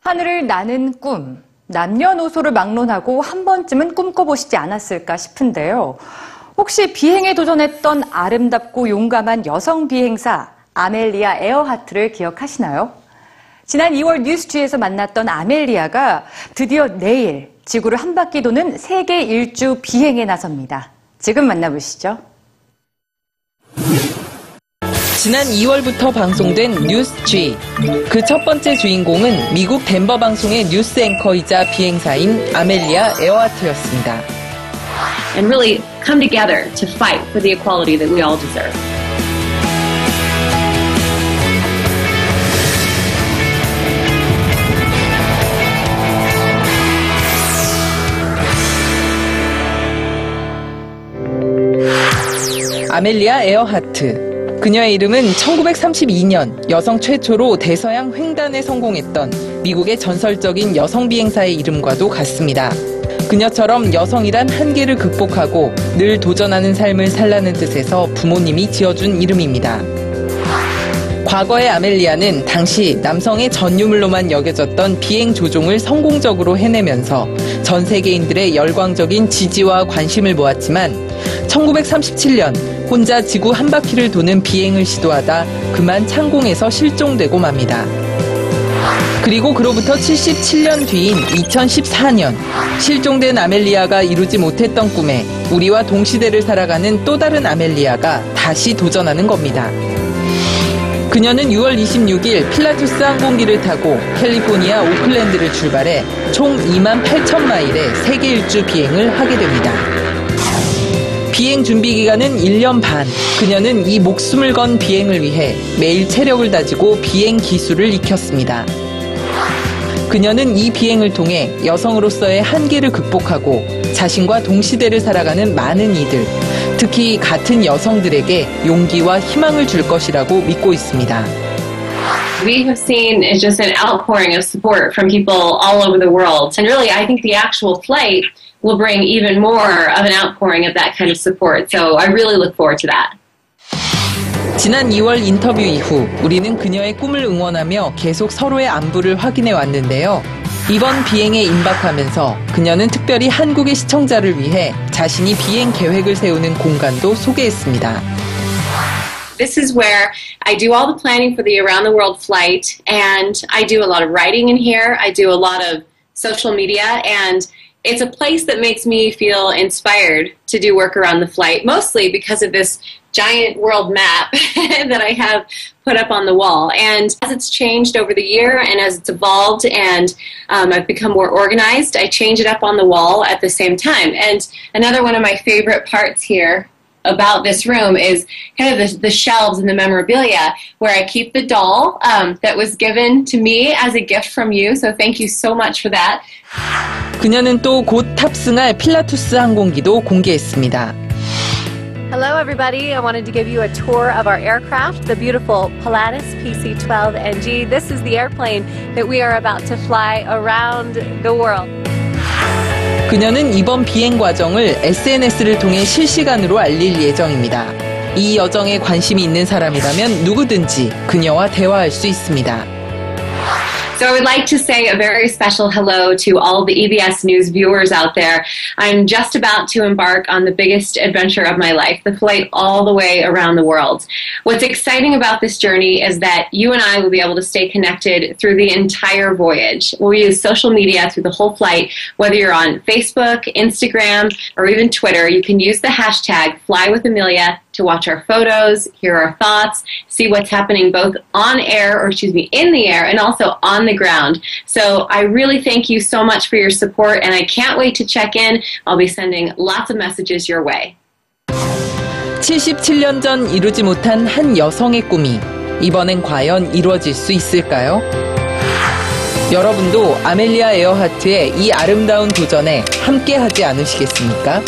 하늘을 나는 꿈. 남녀노소를 막론하고 한 번쯤은 꿈꿔보시지 않았을까 싶은데요. 혹시 비행에 도전했던 아름답고 용감한 여성 비행사 아멜리아 에어하트를 기억하시나요? 지난 2월 뉴스G에서 만났던 아멜리아가 드디어 내일 지구를 한 바퀴 도는 세계 일주 비행에 나섭니다. 지금 만나보시죠. 지난 2월부터 방송된 뉴스 G. 그 첫 번째 주인공은 미국 덴버 방송의 뉴스 앵커이자 비행사인 아멜리아 에어하트였습니다. and really come together to fight for the equality that we all deserve. 아멜리아 에어하트. 그녀의 이름은 1932년 여성 최초로 대서양 횡단에 성공했던 미국의 전설적인 여성 비행사의 이름과도 같습니다. 그녀처럼 여성이란 한계를 극복하고 늘 도전하는 삶을 살라는 뜻에서 부모님이 지어준 이름입니다. 과거의 아멜리아는 당시 남성의 전유물로만 여겨졌던 비행 조종을 성공적으로 해내면서 전 세계인들의 열광적인 지지와 관심을 모았지만 1937년 혼자 지구 한 바퀴를 도는 비행을 시도하다 그만 창공에서 실종되고 맙니다. 그리고 그로부터 77년 뒤인 2014년 실종된 아멜리아가 이루지 못했던 꿈에 우리와 동시대를 살아가는 또 다른 아멜리아가 다시 도전하는 겁니다. 그녀는 6월 26일 필라투스 항공기를 타고 캘리포니아 오클랜드를 출발해 총 2만 8천 마일의 세계 일주 비행을 하게 됩니다. 비행 준비 기간은 1년 반. 그녀는 이 목숨을 건 비행을 위해 매일 체력을 다지고 비행 기술을 익혔습니다. 그녀는 이 비행을 통해 여성으로서의 한계를 극복하고 자신과 동시대를 살아가는 많은 이들, 특히 같은 여성들에게 용기와 희망을 줄 것이라고 믿고 있습니다. We have seen just an outpouring of support from people all over the world. And really, I think the actual flight will bring even more of an outpouring of that kind of support. So I really look forward to that. 지난 2월 인터뷰 이후 우리는 그녀의 꿈을 응원하며 계속 서로의 안부를 확인해 왔는데요. 이번 비행에 임박하면서 그녀는 특별히 한국의 시청자를 위해 자신이 비행 계획을 세우는 공간도 소개했습니다. This is where I do all the planning for the around the world flight, and I do a lot of writing in here. I do a lot of social media, and it's a place that makes me feel inspired to do work around the flight, mostly because of this giant world map that I have put up on the wall. And as it's changed over the year and as it's evolved and um, I've become more organized, I change it up on the wall at the same time. And another one of my favorite parts here about this room is kind of the, the shelves and the memorabilia where I keep the doll um, that was given to me as a gift from you. So thank you so much for that. 그녀는 또 곧 탑승할 필라투스 항공기도 공개했습니다. Hello, everybody. I wanted to give you a tour of our aircraft, the beautiful Pilatus PC 12 NG. This is the airplane that we are about to fly around the world. 그녀는 이번 비행 과정을 SNS를 통해 실시간으로 알릴 예정입니다. 이 여정에 관심이 있는 사람이라면 누구든지 그녀와 대화할 수 있습니다. So I would like to say a very special hello to all the EBS News viewers out there. I'm just about to embark on the biggest adventure of my life, the flight all the way around the world. What's exciting about this journey is that you and I will be able to stay connected through the entire voyage. We'll use social media through the whole flight, whether you're on Facebook, Instagram, or even Twitter. You can use the hashtag FlyWithAmelia to watch our photos, hear our thoughts, see what's happening both on air, or excuse me, in the air, and also on the ground. So I really thank you so much for your support, and I can't wait to check in. I'll be sending lots of messages your way. 77년 전 이루지 못한 한 여성의 꿈이 이번엔 과연 이루어질 수 있을까요? 여러분도 아멜리아 에어하트의 이 아름다운 도전에 함께 하지 않으시겠습니까?